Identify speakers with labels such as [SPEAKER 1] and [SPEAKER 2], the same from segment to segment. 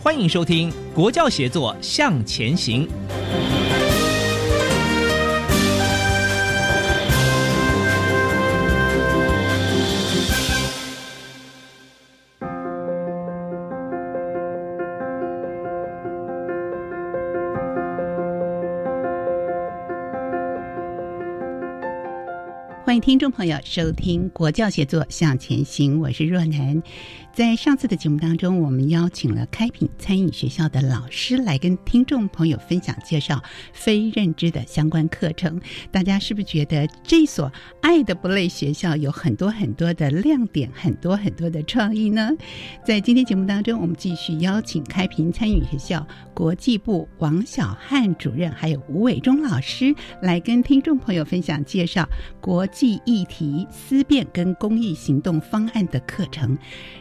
[SPEAKER 1] 欢迎收听《国教协作向前行》。
[SPEAKER 2] 欢迎听众朋友收听《国教协作向前行》，我是若楠。在上次的节目当中，我们邀请了开品餐饮学校的老师来跟听众朋友分享介绍非认知的相关课程。大家是不是觉得这所爱的不累学校有很多很多的亮点，很多很多的创意呢？在今天节目当中，我们继续邀请开平餐饮学校国际部王小汉主任，还有吴伟忠老师来跟听众朋友分享介绍国际议题思辨跟公益行动方案的课程。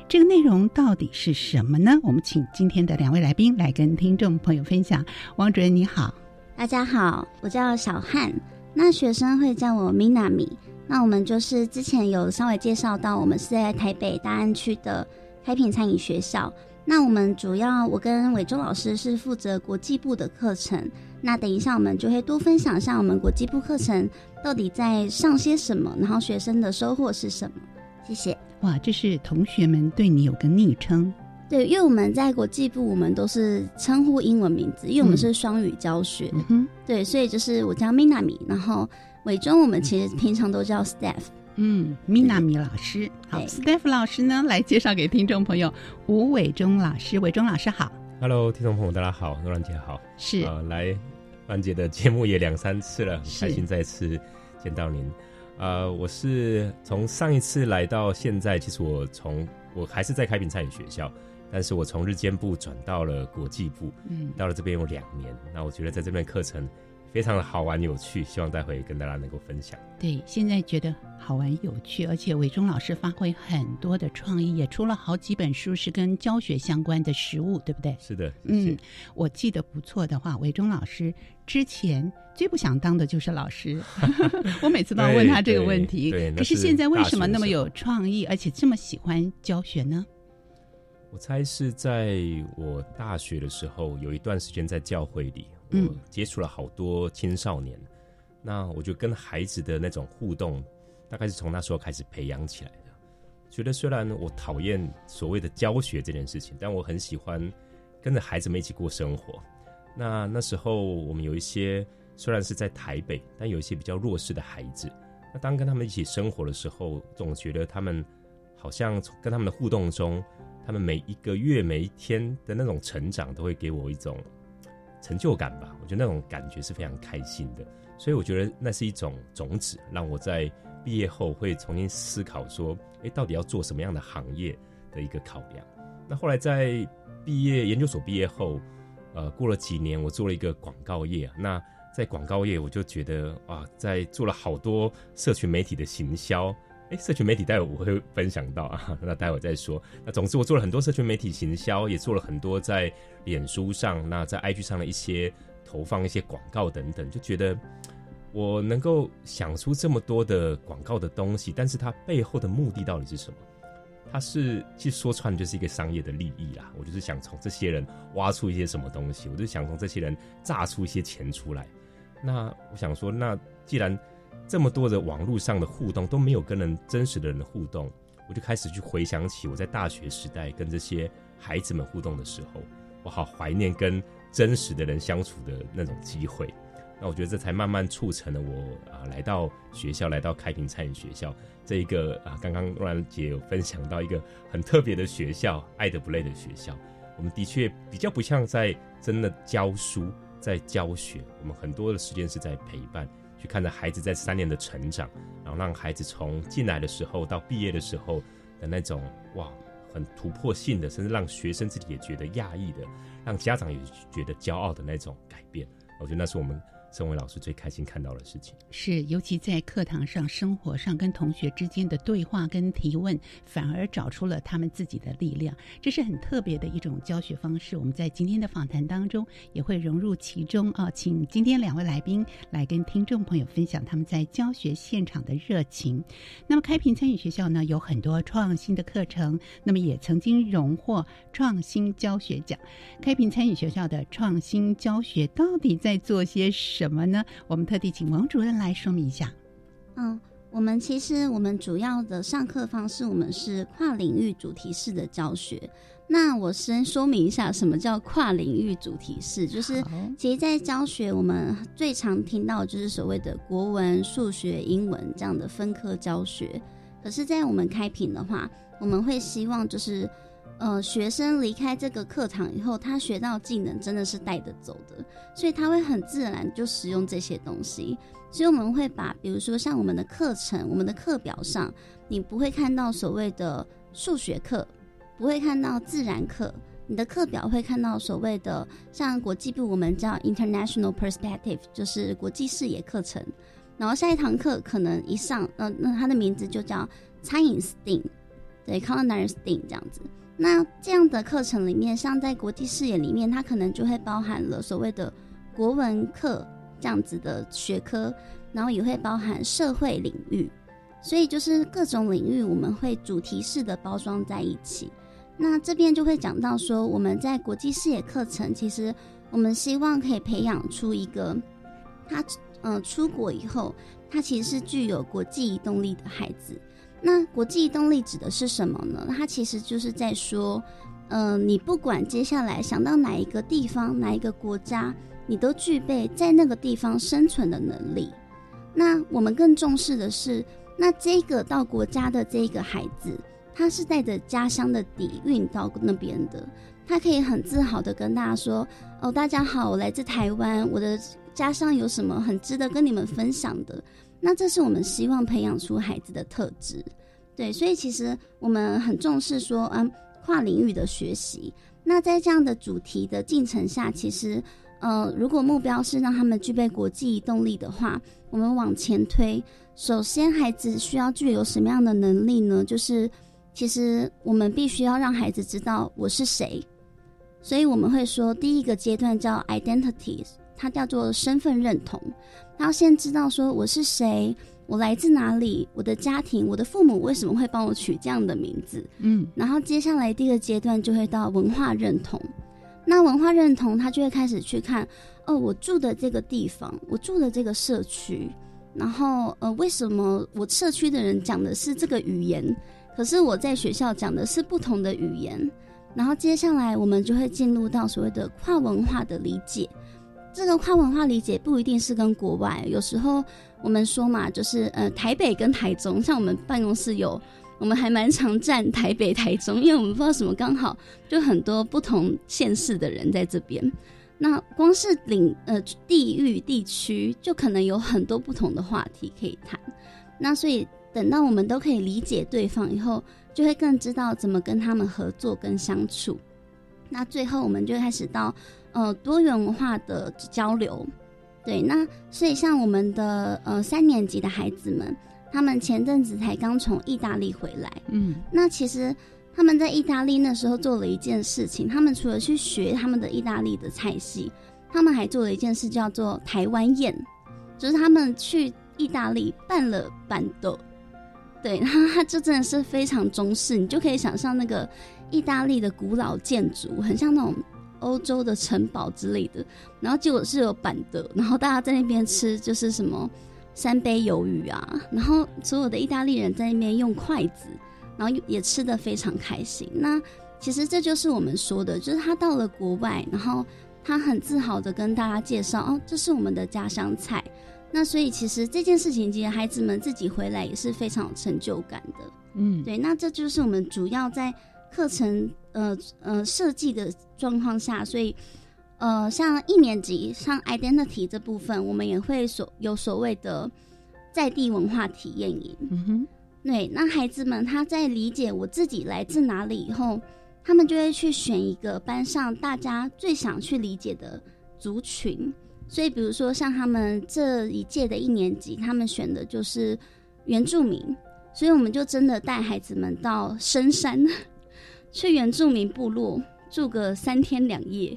[SPEAKER 2] 这个内容到底是什么呢？我们请今天的两位来宾来跟听众朋友分享。王主任你好，
[SPEAKER 3] 大家好，我叫小汉，那学生会叫我 Mina 米。那我们就是之前有稍微介绍到，我们是在台北大安区的开品餐饮学校。那我们主要我跟伟忠老师是负责国际部的课程。那等一下我们就会多分享一下我们国际部课程到底在上些什么，然后学生的收获是什么。谢谢。
[SPEAKER 2] 哇，这是同学们对你有个昵称。
[SPEAKER 3] 对，因为我们在国际部，我们都是称呼英文名字，因为我们是双语教学。
[SPEAKER 2] 嗯
[SPEAKER 3] 对，所以就是我叫 Minami，然后伟忠我们其实平常都叫 Staff。
[SPEAKER 2] 嗯，Minami 老师。好，Staff 老师呢，来介绍给听众朋友吴伟忠老师。伟忠老师好。
[SPEAKER 4] Hello，听众朋友大家好，诺兰姐好。
[SPEAKER 2] 是
[SPEAKER 4] 啊、来兰姐的节目也两三次了，很开心再次见到您。呃，我是从上一次来到现在，其实我从我还是在开平餐饮学校，但是我从日间部转到了国际部，
[SPEAKER 2] 嗯，
[SPEAKER 4] 到了这边有两年，那我觉得在这边课程非常的好玩有趣，希望待会跟大家能够分享。
[SPEAKER 2] 对，现在觉得好玩有趣，而且伟忠老师发挥很多的创意，也出了好几本书是跟教学相关的实物，对不对？
[SPEAKER 4] 是的，谢谢
[SPEAKER 2] 嗯，我记得不错的话，伟忠老师之前最不想当的就是老师，我每次都要问他这个问题。可是
[SPEAKER 4] 是
[SPEAKER 2] 现在为什么那么有创意，而且这么喜欢教学呢？
[SPEAKER 4] 我猜是在我大学的时候，有一段时间在教会里，
[SPEAKER 2] 嗯
[SPEAKER 4] 我接触了好多青少年。那我就跟孩子的那种互动，大概是从那时候开始培养起来的。觉得虽然我讨厌所谓的教学这件事情，但我很喜欢跟着孩子们一起过生活。那那时候我们有一些虽然是在台北，但有一些比较弱势的孩子。那当跟他们一起生活的时候，总觉得他们好像跟他们的互动中，他们每一个月、每一天的那种成长，都会给我一种成就感吧。我觉得那种感觉是非常开心的，所以我觉得那是一种种子，让我在毕业后会重新思考说，诶，到底要做什么样的行业的一个考量。那后来在毕业研究所毕业后，呃，过了几年，我做了一个广告业。那在广告业，我就觉得啊，在做了好多社群媒体的行销。哎，社群媒体待会我会分享到啊，那待会再说。那总之，我做了很多社群媒体行销，也做了很多在脸书上、那在 IG 上的一些投放一些广告等等，就觉得我能够想出这么多的广告的东西，但是它背后的目的到底是什么？它是其实说穿就是一个商业的利益啦。我就是想从这些人挖出一些什么东西，我就想从这些人榨出一些钱出来。那我想说，那既然这么多的网络上的互动都没有跟人真实的人的互动，我就开始去回想起我在大学时代跟这些孩子们互动的时候，我好怀念跟真实的人相处的那种机会。那我觉得这才慢慢促成了我啊来到学校，来到开平餐饮学校这一个啊，刚刚若兰姐有分享到一个很特别的学校，爱的不累的学校。我们的确比较不像在真的教书，在教学，我们很多的时间是在陪伴，去看着孩子在三年的成长，然后让孩子从进来的时候到毕业的时候的那种哇，很突破性的，甚至让学生自己也觉得讶异的，让家长也觉得骄傲的那种改变。我觉得那是我们。身为老师最开心看到的事情
[SPEAKER 2] 是，尤其在课堂上、生活上跟同学之间的对话跟提问，反而找出了他们自己的力量，这是很特别的一种教学方式。我们在今天的访谈当中也会融入其中啊，请今天两位来宾来跟听众朋友分享他们在教学现场的热情。那么，开平参与学校呢有很多创新的课程，那么也曾经荣获创新教学奖。开平参与学校的创新教学到底在做些什？什么呢？我们特地请王主任来说明一下。
[SPEAKER 3] 嗯，我们其实我们主要的上课方式，我们是跨领域主题式的教学。那我先说明一下，什么叫跨领域主题式？就是其实，在教学我们最常听到就是所谓的国文、数学、英文这样的分科教学。可是，在我们开平的话，我们会希望就是。呃，学生离开这个课堂以后，他学到技能真的是带得走的，所以他会很自然就使用这些东西。所以我们会把，比如说像我们的课程、我们的课表上，你不会看到所谓的数学课，不会看到自然课，你的课表会看到所谓的像国际部，我们叫 International Perspective，就是国际视野课程。然后下一堂课可能一上，呃，那它的名字就叫餐饮 STEAM，对，Culinary STEAM 这样子。那这样的课程里面，像在国际视野里面，它可能就会包含了所谓的国文课这样子的学科，然后也会包含社会领域，所以就是各种领域我们会主题式的包装在一起。那这边就会讲到说，我们在国际视野课程，其实我们希望可以培养出一个他呃出国以后，他其实是具有国际移动力的孩子。那国际动力指的是什么呢？它其实就是在说，嗯，你不管接下来想到哪一个地方、哪一个国家，你都具备在那个地方生存的能力。那我们更重视的是，那这个到国家的这个孩子，他是带着家乡的底蕴到那边的，他可以很自豪的跟大家说：“哦，大家好，我来自台湾，我的家乡有什么很值得跟你们分享的。”那这是我们希望培养出孩子的特质，对，所以其实我们很重视说，嗯，跨领域的学习。那在这样的主题的进程下，其实，呃，如果目标是让他们具备国际动力的话，我们往前推，首先孩子需要具有什么样的能力呢？就是，其实我们必须要让孩子知道我是谁，所以我们会说，第一个阶段叫 identities，它叫做身份认同。他要先知道说我是谁，我来自哪里，我的家庭，我的父母为什么会帮我取这样的名字？嗯，然后接下来第二个阶段就会到文化认同。那文化认同，他就会开始去看哦，我住的这个地方，我住的这个社区，然后呃，为什么我社区的人讲的是这个语言，可是我在学校讲的是不同的语言？然后接下来我们就会进入到所谓的跨文化的理解。这个跨文化理解不一定是跟国外，有时候我们说嘛，就是呃台北跟台中，像我们办公室有，我们还蛮常站台北、台中，因为我们不知道什么刚好就很多不同县市的人在这边，那光是领呃地域地区就可能有很多不同的话题可以谈，那所以等到我们都可以理解对方以后，就会更知道怎么跟他们合作跟相处，那最后我们就开始到。呃，多元文化的交流，对，那所以像我们的呃三年级的孩子们，他们前阵子才刚从意大利回来，嗯，那其实他们在意大利那时候做了一件事情，他们除了去学他们的意大利的菜系，他们还做了一件事叫做台湾宴，就是他们去意大利办了板豆，对，然后他就真的是非常中式，你就可以想象那个意大利的古老建筑，很像那种。欧洲的城堡之类的，然后结果是有板的，然后大家在那边吃就是什么三杯鱿鱼啊，然后所有的意大利人在那边用筷子，然后也吃的非常开心。那其实这就是我们说的，就是他到了国外，然后他很自豪的跟大家介绍，哦，这是我们的家乡菜。那所以其实这件事情，其实孩子们自己回来也是非常有成就感的。
[SPEAKER 2] 嗯，
[SPEAKER 3] 对，那这就是我们主要在课程呃呃设计的状况下，所以呃像一年级像 identity 这部分，我们也会所有所谓的在地文化体验营。
[SPEAKER 2] 嗯哼，
[SPEAKER 3] 对，那孩子们他在理解我自己来自哪里以后，他们就会去选一个班上大家最想去理解的族群。所以，比如说像他们这一届的一年级，他们选的就是原住民，所以我们就真的带孩子们到深山，去原住民部落住个三天两夜。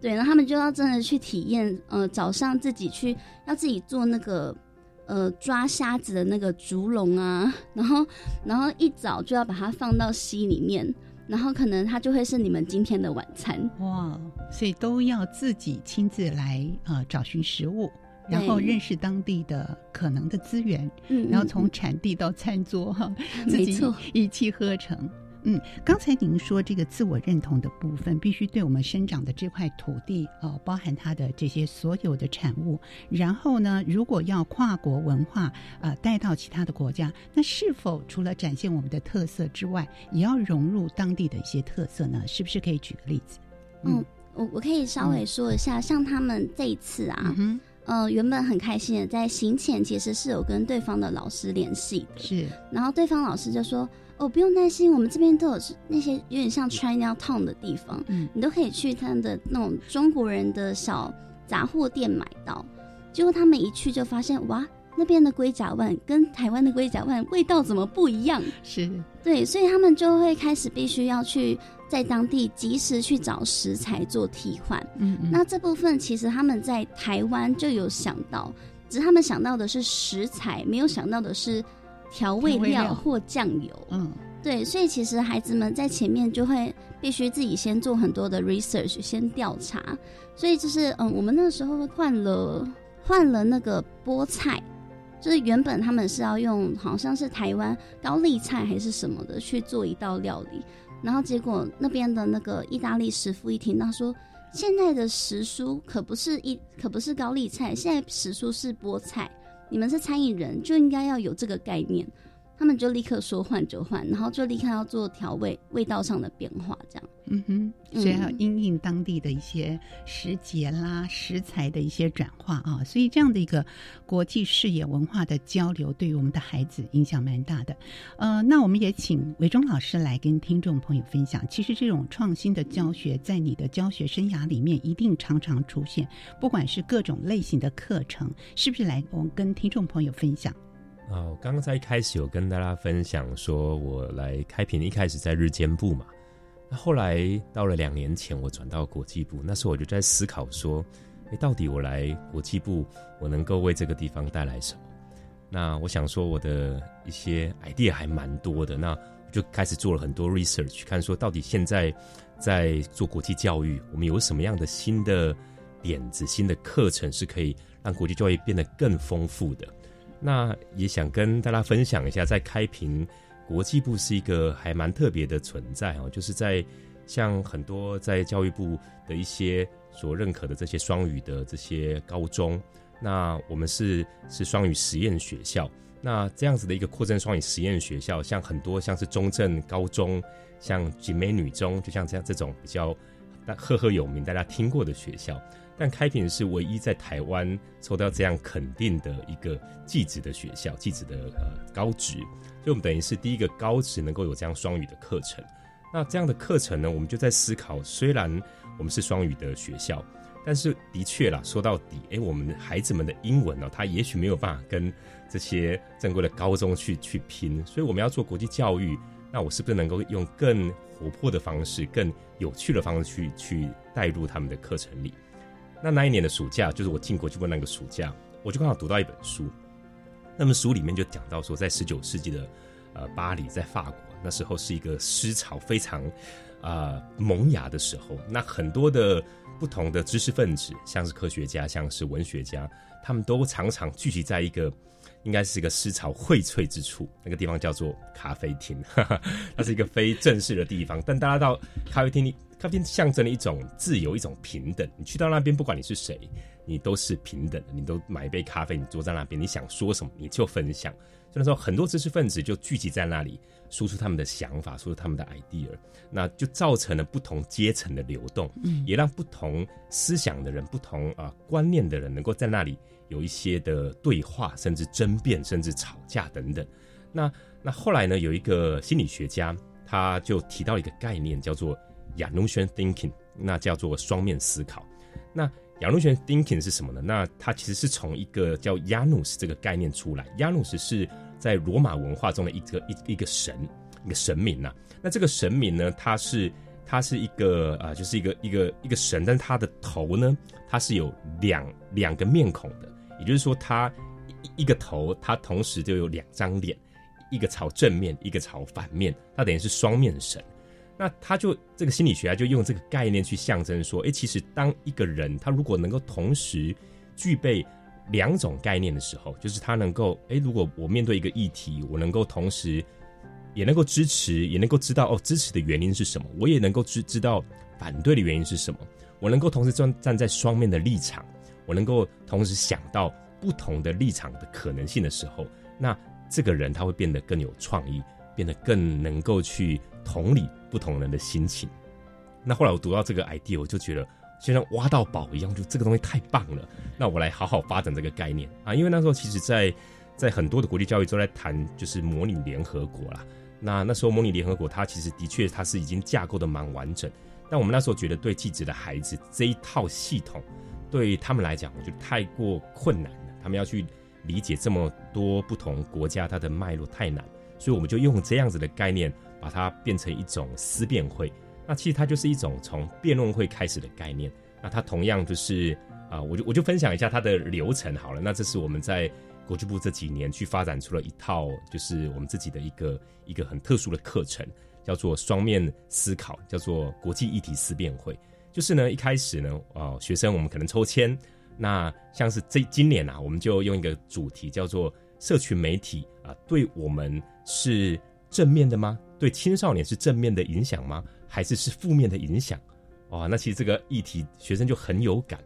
[SPEAKER 3] 对，然后他们就要真的去体验，呃，早上自己去要自己做那个呃抓虾子的那个竹笼啊，然后然后一早就要把它放到溪里面。然后可能它就会是你们今天的晚餐
[SPEAKER 2] 哇，所以都要自己亲自来呃找寻食物，然后认识当地的可能的资源，
[SPEAKER 3] 嗯，
[SPEAKER 2] 然后从产地到餐桌哈，自己一气呵成。嗯，刚才您说这个自我认同的部分，必须对我们生长的这块土地哦，包含它的这些所有的产物。然后呢，如果要跨国文化啊带到其他的国家，那是否除了展现我们的特色之外，也要融入当地的一些特色呢？是不是可以举个例子？
[SPEAKER 3] 嗯，我我可以稍微说一下，像他们这一次啊，呃，原本很开心的在行前其实是有跟对方的老师联系的，
[SPEAKER 2] 是，
[SPEAKER 3] 然后对方老师就说。哦，不用担心，我们这边都有那些有点像 China Town 的地方，嗯，你都可以去他们的那种中国人的小杂货店买到。结果他们一去就发现，哇，那边的龟甲万跟台湾的龟甲万味道怎么不一样？
[SPEAKER 2] 是
[SPEAKER 3] 对，所以他们就会开始必须要去在当地及时去找食材做替换。
[SPEAKER 2] 嗯，
[SPEAKER 3] 那这部分其实他们在台湾就有想到，只是他们想到的是食材，没有想到的是。调味料或酱油，
[SPEAKER 2] 嗯，
[SPEAKER 3] 对，所以其实孩子们在前面就会必须自己先做很多的 research，先调查。所以就是嗯，我们那时候换了换了那个菠菜，就是原本他们是要用好像是台湾高丽菜还是什么的去做一道料理，然后结果那边的那个意大利师傅一听到说，现在的时蔬可不是一可不是高丽菜，现在时蔬是菠菜。你们是餐饮人，就应该要有这个概念。他们就立刻说换就换，然后就立刻要做调味、味道上的变化，这样。
[SPEAKER 2] 嗯哼，所以要因应当地的一些时节啦、食材的一些转化啊，所以这样的一个国际视野、文化的交流，对于我们的孩子影响蛮大的。呃，那我们也请韦忠老师来跟听众朋友分享。其实这种创新的教学，在你的教学生涯里面，一定常常出现，不管是各种类型的课程，是不是来我们跟听众朋友分享？
[SPEAKER 4] 啊，我刚刚在一开始有跟大家分享说，我来开平一开始在日间部嘛，那后来到了两年前，我转到国际部，那时候我就在思考说，哎，到底我来国际部，我能够为这个地方带来什么？那我想说，我的一些 idea 还蛮多的，那我就开始做了很多 research，看说到底现在在做国际教育，我们有什么样的新的点子、新的课程，是可以让国际教育变得更丰富的。那也想跟大家分享一下，在开平国际部是一个还蛮特别的存在哦，就是在像很多在教育部的一些所认可的这些双语的这些高中，那我们是是双语实验学校，那这样子的一个扩增双语实验学校，像很多像是中正高中，像景美女中，就像这样这种比较赫赫有名、大家听过的学校。但开平是唯一在台湾抽到这样肯定的一个技职的学校，技职的呃高职，所以我们等于是第一个高职能够有这样双语的课程。那这样的课程呢，我们就在思考，虽然我们是双语的学校，但是的确啦，说到底，哎，我们孩子们的英文呢，他也许没有办法跟这些正规的高中去去拼，所以我们要做国际教育，那我是不是能够用更活泼的方式、更有趣的方式去去带入他们的课程里？那那一年的暑假，就是我进国际部那个暑假，我就刚好读到一本书。那么书里面就讲到说，在十九世纪的呃巴黎，在法国那时候是一个思潮非常啊萌芽的时候，那很多的不同的知识分子，像是科学家，像是文学家，他们都常常聚集在一个。应该是一个思潮荟萃之处，那个地方叫做咖啡厅，它是一个非正式的地方。但大家到咖啡厅里，咖啡象征了一种自由，一种平等。你去到那边，不管你是谁，你都是平等的。你都买一杯咖啡，你坐在那边，你想说什么你就分享。所以说，很多知识分子就聚集在那里，说出他们的想法，说出他们的 idea，那就造成了不同阶层的流动，也让不同思想的人、不同啊观念的人能够在那里。有一些的对话，甚至争辩，甚至吵架等等。那那后来呢？有一个心理学家，他就提到一个概念，叫做亚努轩 thinking，那叫做双面思考。那亚努轩 thinking 是什么呢？那它其实是从一个叫亚努斯这个概念出来。亚努斯是在罗马文化中的一个一一个神，一个神明呐。那这个神明呢，它是它是一个啊，就是一个一个一个神，但是他的头呢，它是有两两个面孔的。也就是说，它一一个头，它同时就有两张脸，一个朝正面，一个朝反面，它等于是双面神。那他就这个心理学家就用这个概念去象征说，哎，其实当一个人他如果能够同时具备两种概念的时候，就是他能够，哎，如果我面对一个议题，我能够同时也能够支持，也能够知道哦支持的原因是什么，我也能够知知道反对的原因是什么，我能够同时站站在双面的立场。我能够同时想到不同的立场的可能性的时候，那这个人他会变得更有创意，变得更能够去同理不同人的心情。那后来我读到这个 idea，我就觉得就像挖到宝一样，就这个东西太棒了。那我来好好发展这个概念啊，因为那时候其实，在在很多的国际教育都在谈，就是模拟联合国啦。那那时候模拟联合国，它其实的确它是已经架构的蛮完整，但我们那时候觉得对记者的孩子这一套系统。对他们来讲，我觉得太过困难了。他们要去理解这么多不同国家它的脉络太难，所以我们就用这样子的概念，把它变成一种思辨会。那其实它就是一种从辩论会开始的概念。那它同样就是啊，我就我就分享一下它的流程好了。那这是我们在国际部这几年去发展出了一套，就是我们自己的一个一个很特殊的课程，叫做双面思考，叫做国际议题思辨会。就是呢，一开始呢，哦，学生我们可能抽签，那像是这今年啊，我们就用一个主题叫做社群媒体啊，对我们是正面的吗？对青少年是正面的影响吗？还是是负面的影响？哇，那其实这个议题学生就很有感。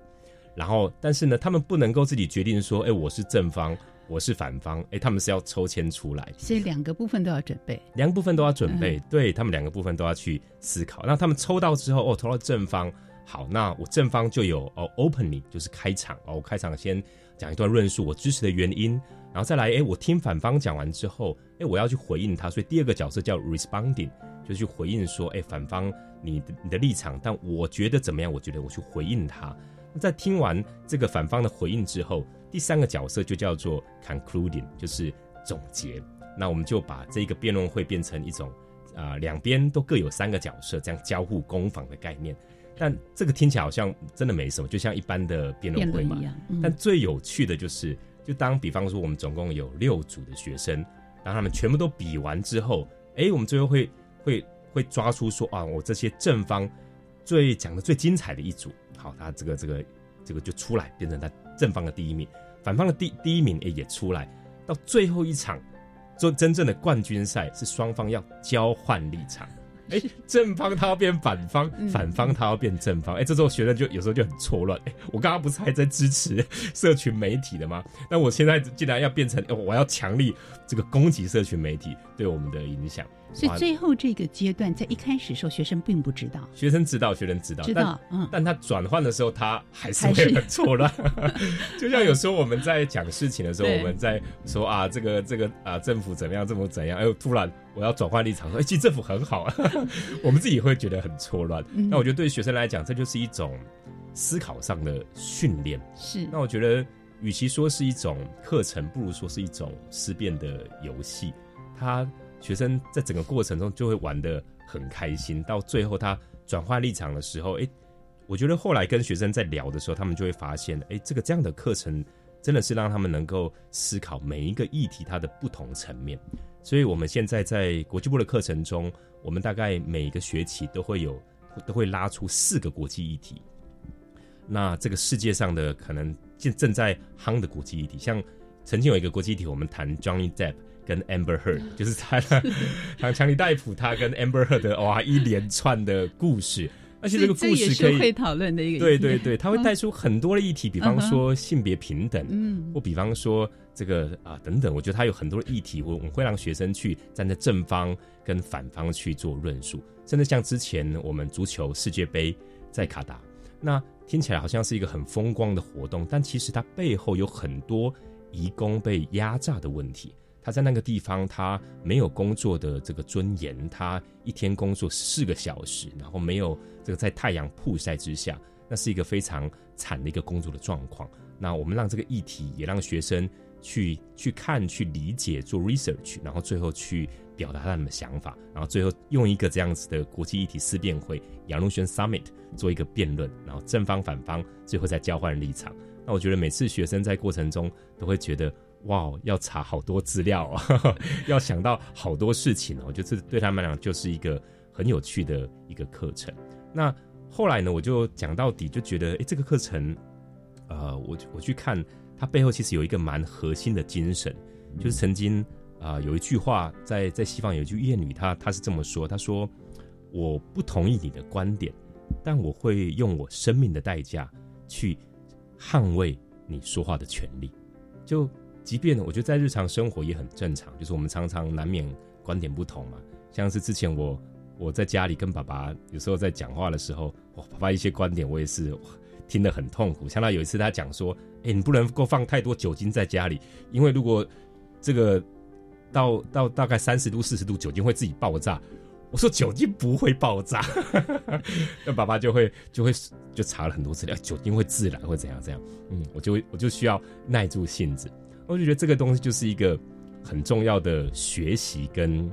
[SPEAKER 4] 然后，但是呢，他们不能够自己决定说，哎，我是正方。我是反方，哎，他们是要抽签出来，
[SPEAKER 2] 所以两个部分都要准备，
[SPEAKER 4] 两个部分都要准备，对他们两个部分都要去思考。那他们抽到之后，哦，投到正方，好，那我正方就有哦，opening 就是开场哦，我开场先讲一段论述，我支持的原因，然后再来，哎，我听反方讲完之后，哎，我要去回应他，所以第二个角色叫 responding，就去回应说，哎，反方你的你的立场，但我觉得怎么样？我觉得我去回应他。那在听完这个反方的回应之后。第三个角色就叫做 concluding，就是总结。那我们就把这个辩论会变成一种啊，两边都各有三个角色，这样交互攻防的概念。但这个听起来好像真的没什么，就像一般的辩论会嘛。但最有趣的就是，就当比方说我们总共有六组的学生，当他们全部都比完之后，哎，我们最后会会会抓出说啊，我这些正方最讲的最精彩的一组，好，他这个这个这个就出来变成他正方的第一名。反方的第第一名也也出来，到最后一场做真正的冠军赛，是双方要交换立场。哎，正方他要变反方，反方他要变正方。哎，这时候学生就有时候就很错乱。哎，我刚刚不是还在支持 社群媒体的吗？那我现在竟然要变成我要强力这个攻击社群媒体对我们的影响。
[SPEAKER 2] 所以最后这个阶段，在一开始时候，学生并不知道。
[SPEAKER 4] 学生知道，学生知道，
[SPEAKER 2] 知道，嗯，
[SPEAKER 4] 但他转换的时候，他还是会很错乱。就像有时候我们在讲事情的时候，我们在说啊，这个这个啊，政府怎么样，政府怎样，哎呦，突然我要转换立场，说，哎，其实政府很好啊，我们自己会觉得很错乱。那我觉得对学生来讲，这就是一种思考上的训练。
[SPEAKER 2] 是。
[SPEAKER 4] 那我觉得，与其说是一种课程，不如说是一种思辨的游戏。他。学生在整个过程中就会玩的很开心，到最后他转换立场的时候，哎，我觉得后来跟学生在聊的时候，他们就会发现，哎，这个这样的课程真的是让他们能够思考每一个议题它的不同层面。所以，我们现在在国际部的课程中，我们大概每一个学期都会有都会拉出四个国际议题。那这个世界上的可能正正在夯的国际议题，像曾经有一个国际议题，我们谈 Johnny Depp 跟 Amber Heard，就是他谈强尼戴普他跟 Amber Heard 的哇一连串的故事。而且这个故事可以
[SPEAKER 2] 会讨论的一个，
[SPEAKER 4] 对对对，他会带出很多的议题，比方说性别平等，嗯，或比方说这个啊等等，我觉得他有很多的议题，我我们会让学生去站在正方跟反方去做论述，甚至像之前我们足球世界杯在卡达，那听起来好像是一个很风光的活动，但其实它背后有很多移工被压榨的问题。他在那个地方，他没有工作的这个尊严，他一天工作四个小时，然后没有这个在太阳曝晒之下，那是一个非常惨的一个工作的状况。那我们让这个议题也让学生去去看、去理解、做 research，然后最后去表达他们的想法，然后最后用一个这样子的国际议题思辨会——杨龙轩 Summit 做一个辩论，然后正方反方最后再交换立场。那我觉得每次学生在过程中都会觉得。哇，要查好多资料啊，要想到好多事情哦，我觉得这对他们来讲就是一个很有趣的一个课程。那后来呢，我就讲到底，就觉得哎，这个课程，呃，我我去看它背后其实有一个蛮核心的精神，就是曾经啊有一句话在在西方有一句谚语，他他是这么说，他说我不同意你的观点，但我会用我生命的代价去捍卫你说话的权利，就。即便我觉得在日常生活也很正常，就是我们常常难免观点不同嘛。像是之前我我在家里跟爸爸有时候在讲话的时候，哇，爸爸一些观点我也是听得很痛苦。像他有一次他讲说，哎，你不能够放太多酒精在家里，因为如果这个到到大概三十度四十度，酒精会自己爆炸。我说酒精不会爆炸，那爸爸就会就会就查了很多资料，酒精会自燃会怎样怎样。嗯，我就我就需要耐住性子。我就觉得这个东西就是一个很重要的学习跟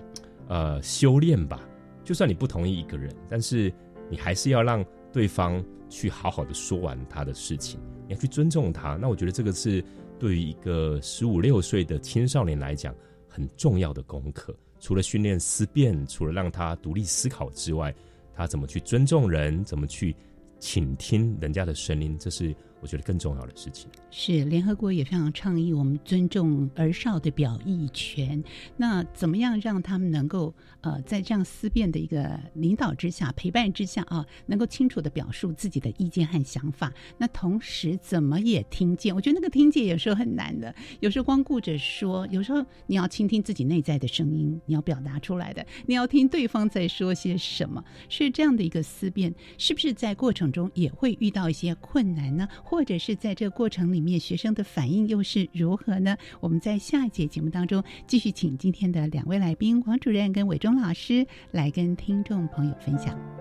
[SPEAKER 4] 呃修炼吧。就算你不同意一个人，但是你还是要让对方去好好的说完他的事情，你要去尊重他。那我觉得这个是对于一个十五六岁的青少年来讲很重要的功课。除了训练思辨，除了让他独立思考之外，他怎么去尊重人，怎么去倾听人家的声音，这是。我觉得更重要的事情
[SPEAKER 2] 是，联合国也非常倡议我们尊重儿少的表意权。那怎么样让他们能够呃，在这样思辨的一个领导之下、陪伴之下啊，能够清楚的表述自己的意见和想法？那同时怎么也听见？我觉得那个听见有时候很难的，有时候光顾着说，有时候你要倾听自己内在的声音，你要表达出来的，你要听对方在说些什么。是这样的一个思辨，是不是在过程中也会遇到一些困难呢？或者是在这个过程里面，学生的反应又是如何呢？我们在下一节节目当中继续请今天的两位来宾，王主任跟伟忠老师来跟听众朋友分享。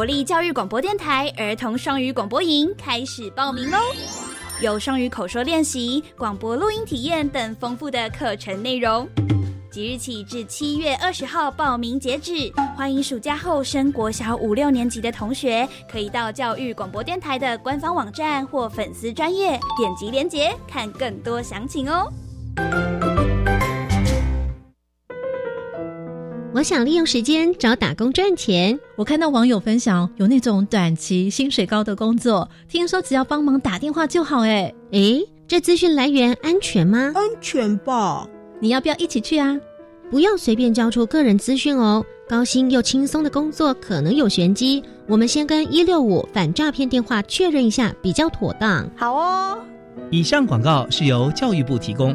[SPEAKER 5] 国立教育广播电台儿童双语广播营开始报名喽！有双语口说练习、广播录音体验等丰富的课程内容。即日起至七月二十号报名截止，欢迎暑假后升国小五六年级的同学，可以到教育广播电台的官方网站或粉丝专业点击链接看更多详情哦。
[SPEAKER 6] 我想利用时间找打工赚钱。
[SPEAKER 7] 我看到网友分享有那种短期薪水高的工作，听说只要帮忙打电话就好。哎
[SPEAKER 6] 哎，这资讯来源安全吗？
[SPEAKER 8] 安全吧。
[SPEAKER 7] 你要不要一起去啊？
[SPEAKER 6] 不要随便交出个人资讯哦。高薪又轻松的工作可能有玄机，我们先跟一六五反诈骗电话确认一下，比较妥当。
[SPEAKER 8] 好哦。
[SPEAKER 1] 以上广告是由教育部提供。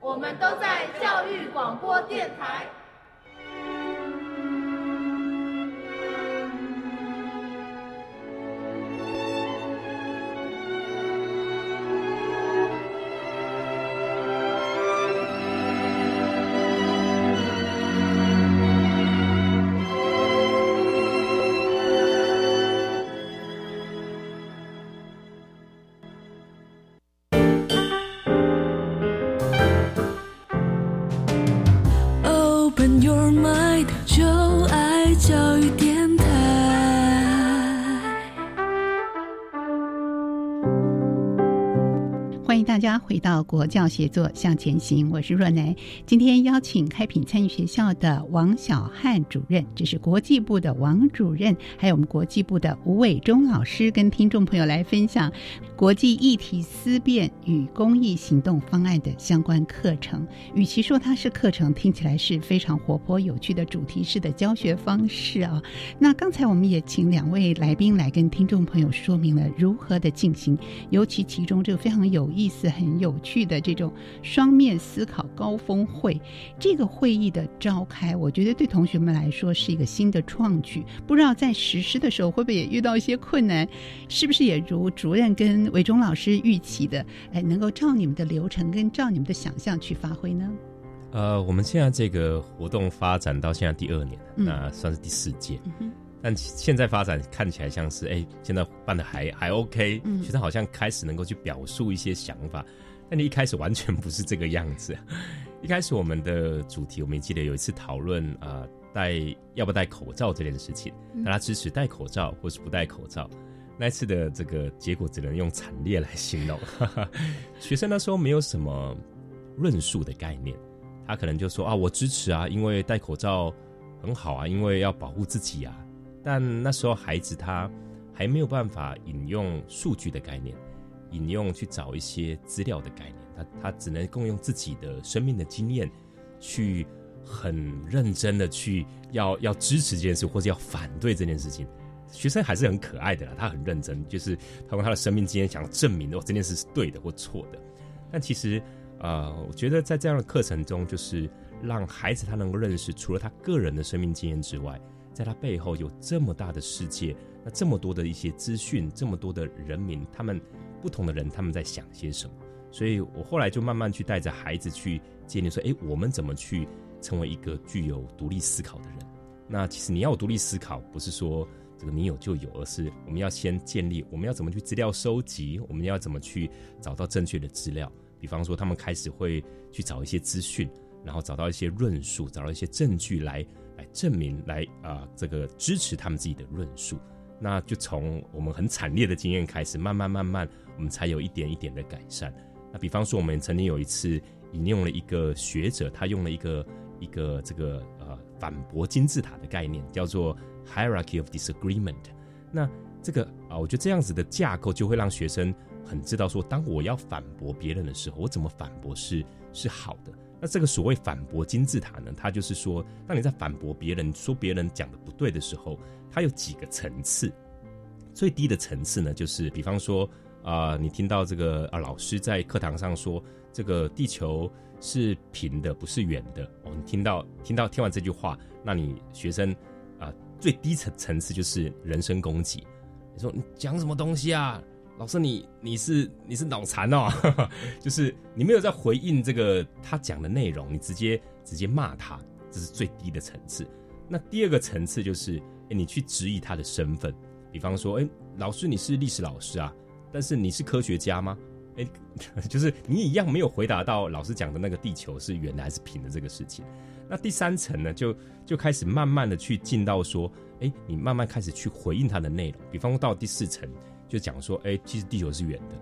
[SPEAKER 9] 我们都在教育广播电台。
[SPEAKER 2] 回到国教协作向前行，我是若楠。今天邀请开品参与学校的王小汉主任，这是国际部的王主任，还有我们国际部的吴伟忠老师，跟听众朋友来分享国际议题思辨与公益行动方案的相关课程。与其说它是课程，听起来是非常活泼有趣的主题式的教学方式啊。那刚才我们也请两位来宾来跟听众朋友说明了如何的进行，尤其其中这个非常有意思。很有趣的这种双面思考高峰会，这个会议的召开，我觉得对同学们来说是一个新的创举。不知道在实施的时候会不会也遇到一些困难？是不是也如主任跟韦忠老师预期的，哎，能够照你们的流程跟照你们的想象去发挥呢？
[SPEAKER 4] 呃，我们现在这个活动发展到现在第二年，那算是第四届。但现在发展看起来像是，哎，现在办的还还 OK，学生好像开始能够去表述一些想法。但你一开始完全不是这个样子。一开始我们的主题，我们记得有一次讨论啊，戴要不戴口罩这件事情，大家支持戴口罩或是不戴口罩。那次的这个结果只能用惨烈来形容。学生那时候没有什么论述的概念，他可能就说啊，我支持啊，因为戴口罩很好啊，因为要保护自己啊。但那时候孩子他还没有办法引用数据的概念，引用去找一些资料的概念，他他只能共用自己的生命的经验，去很认真的去要要支持这件事，或者要反对这件事情。学生还是很可爱的啦，他很认真，就是他用他的生命经验想要证明哦这件事是对的或错的。但其实呃，我觉得在这样的课程中，就是让孩子他能够认识，除了他个人的生命经验之外。在他背后有这么大的世界，那这么多的一些资讯，这么多的人民，他们不同的人他们在想些什么？所以我后来就慢慢去带着孩子去建立说，哎，我们怎么去成为一个具有独立思考的人？那其实你要独立思考，不是说这个你有就有，而是我们要先建立，我们要怎么去资料收集，我们要怎么去找到正确的资料？比方说，他们开始会去找一些资讯，然后找到一些论述，找到一些证据来。来证明，来啊，这个支持他们自己的论述，那就从我们很惨烈的经验开始，慢慢慢慢，我们才有一点一点的改善。那比方说，我们曾经有一次引用了一个学者，他用了一个一个这个呃反驳金字塔的概念，叫做 hierarchy of disagreement。那这个啊，我觉得这样子的架构就会让学生很知道说，当我要反驳别人的时候，我怎么反驳是是好的。那这个所谓反驳金字塔呢，它就是说，当你在反驳别人说别人讲的不对的时候，它有几个层次。最低的层次呢，就是比方说啊、你听到这个啊老师在课堂上说这个地球是平的，不是圆的哦，你听到听到听完这句话，那你学生啊、最低层层次就是人身攻击。你说你讲什么东西啊？老师你你是你是脑残哦，就是你没有在回应这个他讲的内容，你直接直接骂他，这是最低的层次。那第二个层次就是，哎，你去质疑他的身份，比方说，哎，老师你是历史老师啊，但是你是科学家吗？哎，就是你一样没有回答到老师讲的那个地球是圆的还是平的这个事情。那第三层呢，就就开始慢慢的去进到说，哎，你慢慢开始去回应他的内容。比方说到第四层，就讲说，哎，其实地球是圆的，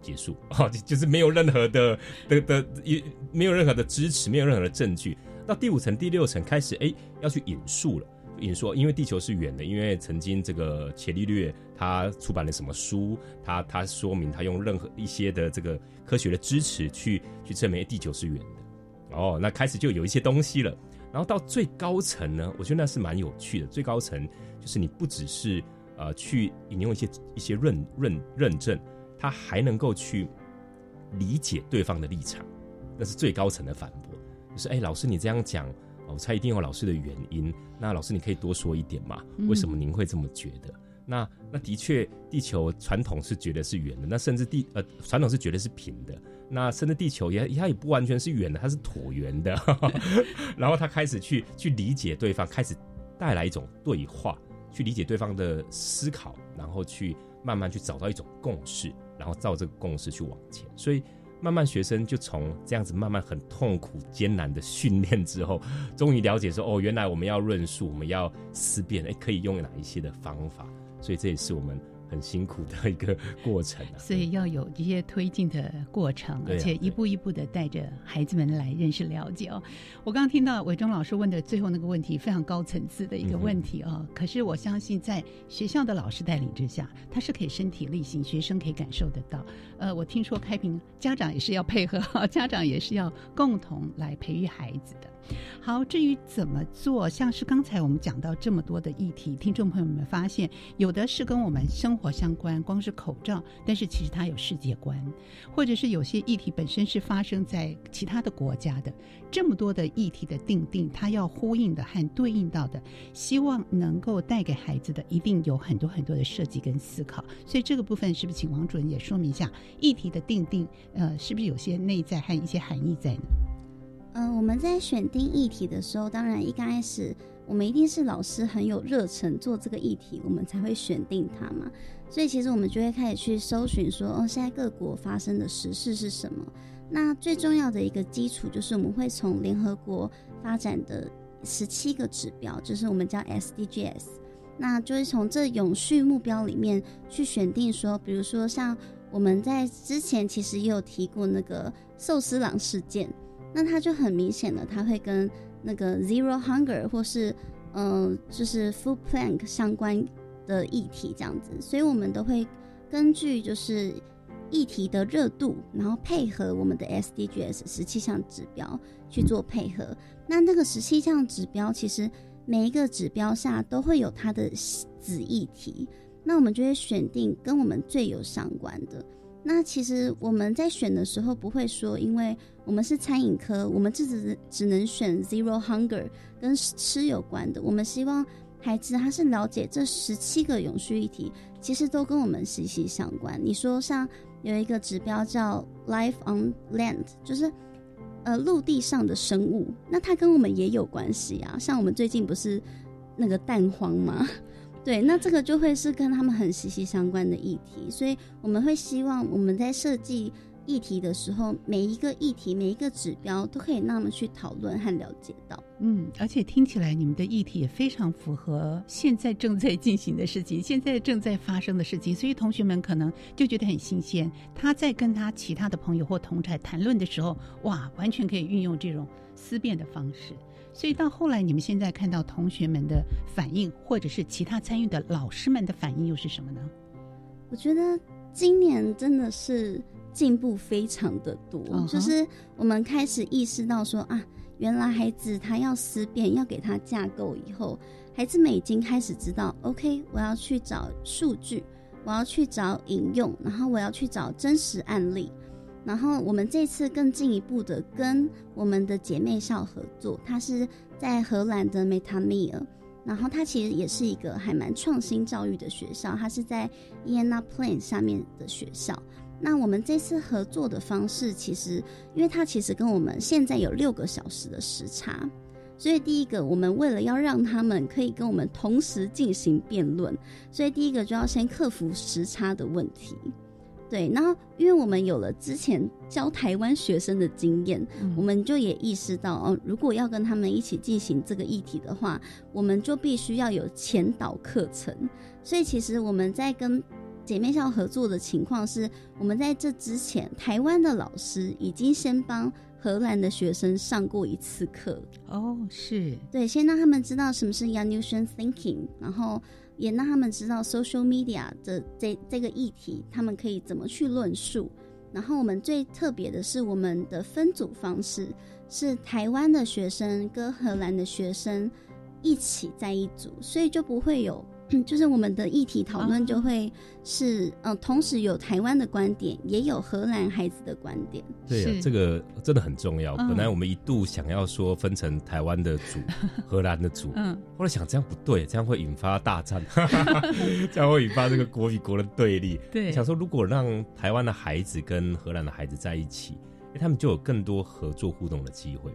[SPEAKER 4] 结束 哦，就是没有任何的的的也没有任何的支持，没有任何的证据。到第五层、第六层开始，哎，要去引述了。引述，因为地球是圆的，因为曾经这个伽利略他出版了什么书，他他说明他用任何一些的这个科学的支持去去证明地球是圆的。哦，那开始就有一些东西了。然后到最高层呢，我觉得那是蛮有趣的。最高层就是你不只是呃去引用一些一些认认认证，他还能够去理解对方的立场，那是最高层的反驳。就是哎，老师你这样讲，我猜一定有老师的原因。那老师你可以多说一点嘛？为什么您会这么觉得？那那的确，地球传统是觉得是圆的，那甚至地呃传统是觉得是平的，那甚至地球也它也不完全是圆的，它是椭圆的。然后他开始去去理解对方，开始带来一种对话，去理解对方的思考，然后去慢慢去找到一种共识，然后照这个共识去往前。所以慢慢学生就从这样子慢慢很痛苦艰难的训练之后，终于了解说哦，原来我们要论述，我们要思辨，哎，可以用哪一些的方法。所以这也是我们很辛苦的一个过程啊。
[SPEAKER 2] 所以要有这些推进的过程，而且一步一步的带着孩子们来认识了解哦。我刚刚听到伟忠老师问的最后那个问题，非常高层次的一个问题哦。可是我相信在学校的老师带领之下，他是可以身体力行，学生可以感受得到。呃，我听说开平家长也是要配合，家长也是要共同来培育孩子的。好，至于怎么做，像是刚才我们讲到这么多的议题，听众朋友们发现，有的是跟我们生活相关，光是口罩，但是其实它有世界观，或者是有些议题本身是发生在其他的国家的，这么多的议题的定定，它要呼应的和对应到的，希望能够带给孩子的，一定有很多很多的设计跟思考。所以这个部分是不是请王主任也说明一下议题的定定？呃，是不是有些内在和一些含义在呢？
[SPEAKER 3] 呃，我们在选定议题的时候，当然一开始我们一定是老师很有热忱做这个议题，我们才会选定它嘛。所以其实我们就会开始去搜寻说，哦，现在各国发生的时事是什么？那最重要的一个基础就是我们会从联合国发展的十七个指标，就是我们叫 SDGs，那就是从这永续目标里面去选定说，比如说像我们在之前其实也有提过那个寿司郎事件。那它就很明显了，它会跟那个 zero hunger 或是嗯、呃，就是 food plank 相关的议题这样子，所以我们都会根据就是议题的热度，然后配合我们的 SDGs 十七项指标去做配合。那那个十七项指标，其实每一个指标下都会有它的子议题，那我们就会选定跟我们最有相关的。那其实我们在选的时候不会说，因为我们是餐饮科，我们只只只能选 zero hunger 跟吃有关的。我们希望孩子他是了解这十七个永续议题，其实都跟我们息息相关。你说像有一个指标叫 life on land，就是呃陆地上的生物，那它跟我们也有关系啊。像我们最近不是那个蛋荒吗？对，那这个就会是跟他们很息息相关的议题，所以我们会希望我们在设计议题的时候，每一个议题、每一个指标都可以让他们去讨论和了解到。
[SPEAKER 2] 嗯，而且听起来你们的议题也非常符合现在正在进行的事情，现在正在发生的事情，所以同学们可能就觉得很新鲜。他在跟他其他的朋友或同台谈论的时候，哇，完全可以运用这种思辨的方式。所以到后来，你们现在看到同学们的反应，或者是其他参与的老师们的反应，又是什么呢？
[SPEAKER 3] 我觉得今年真的是进步非常的多，就是我们开始意识到说啊，原来孩子他要思辨，要给他架构以后，孩子们已经开始知道，OK，我要去找数据，我要去找引用，然后我要去找真实案例。然后我们这次更进一步的跟我们的姐妹校合作，它是在荷兰的 Metamir，然后它其实也是一个还蛮创新教育的学校，它是在 Iena Plain 下面的学校。那我们这次合作的方式，其实因为它其实跟我们现在有六个小时的时差，所以第一个，我们为了要让他们可以跟我们同时进行辩论，所以第一个就要先克服时差的问题。对，然后因为我们有了之前教台湾学生的经验，我们就也意识到哦，如果要跟他们一起进行这个议题的话，我们就必须要有前导课程。所以其实我们在跟姐妹校合作的情况是，我们在这之前，台湾的老师已经先帮荷兰的学生上过一次课。
[SPEAKER 2] 哦，是
[SPEAKER 3] 对，先让他们知道什么是 y o u n u t i o n Thinking，然后也让他们知道 social media 的这这个议题，他们可以怎么去论述。然后我们最特别的是，我们的分组方式是台湾的学生跟荷兰的学生一起在一组，所以就不会有。就是我们的议题讨论就会是，嗯、同时有台湾的观点，也有荷兰孩子的观点。
[SPEAKER 4] 对啊，这个真的很重要。
[SPEAKER 3] 嗯
[SPEAKER 4] 本来我们一度想要说分成台湾的组、荷兰的组，
[SPEAKER 2] 嗯，
[SPEAKER 4] 后来想这样不对，这样会引发大战，这样会引发这个国与国的对立。
[SPEAKER 2] 对
[SPEAKER 4] 想说如果让台湾的孩子跟荷兰的孩子在一起，诶他们就有更多合作互动的机会。